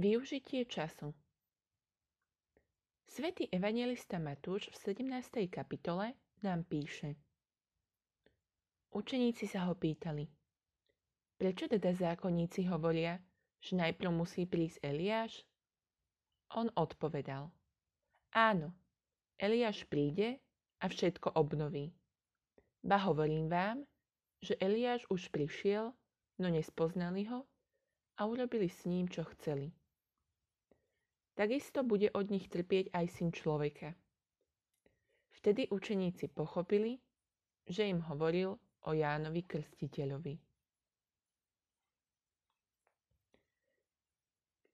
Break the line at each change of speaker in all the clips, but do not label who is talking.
Využitie času Svetý evangelista Matúš v 17. kapitole nám píše Učeníci sa ho pýtali, prečo teda zákonníci hovoria, že najprv musí prísť Eliáš? On odpovedal, áno, Eliáš príde a všetko obnoví. Ba hovorím vám, že Eliáš už prišiel, no nespoznali ho a urobili s ním, čo chceli takisto bude od nich trpieť aj syn človeka. Vtedy učeníci pochopili, že im hovoril o Jánovi Krstiteľovi.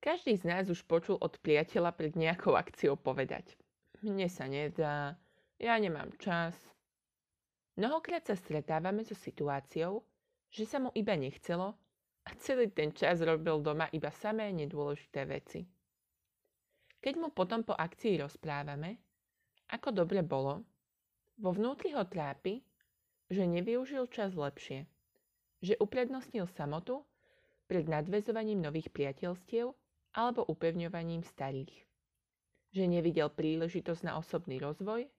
Každý z nás už počul od priateľa pred nejakou akciou povedať Mne sa nedá, ja nemám čas. Mnohokrát sa stretávame so situáciou, že sa mu iba nechcelo a celý ten čas robil doma iba samé nedôležité veci. Keď mu potom po akcii rozprávame, ako dobre bolo, vo vnútri ho trápi, že nevyužil čas lepšie, že uprednostnil samotu pred nadvezovaním nových priateľstiev alebo upevňovaním starých, že nevidel príležitosť na osobný rozvoj,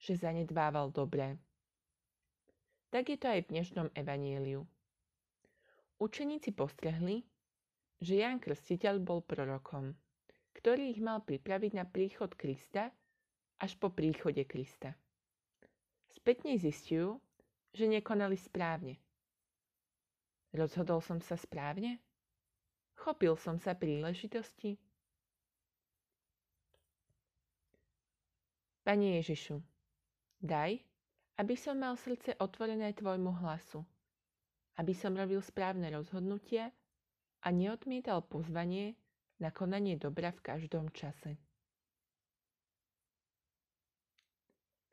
že zanedbával dobré. Tak je to aj v dnešnom evanieliu. Učeníci postrehli, že Ján Krstiteľ bol prorokom ktorý ich mal pripraviť na príchod Krista až po príchode Krista. Spätne zistujú, že nekonali správne. Rozhodol som sa správne? Chopil som sa príležitosti? Pane Ježišu, daj, aby som mal srdce otvorené Tvojmu hlasu, aby som robil správne rozhodnutia a neodmietal pozvanie, na konanie dobra v každom čase.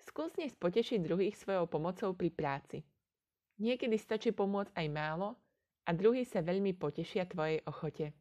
Skús dnes potešiť druhých svojou pomocou pri práci. Niekedy stačí pomôcť aj málo a druhý sa veľmi potešia tvojej ochote.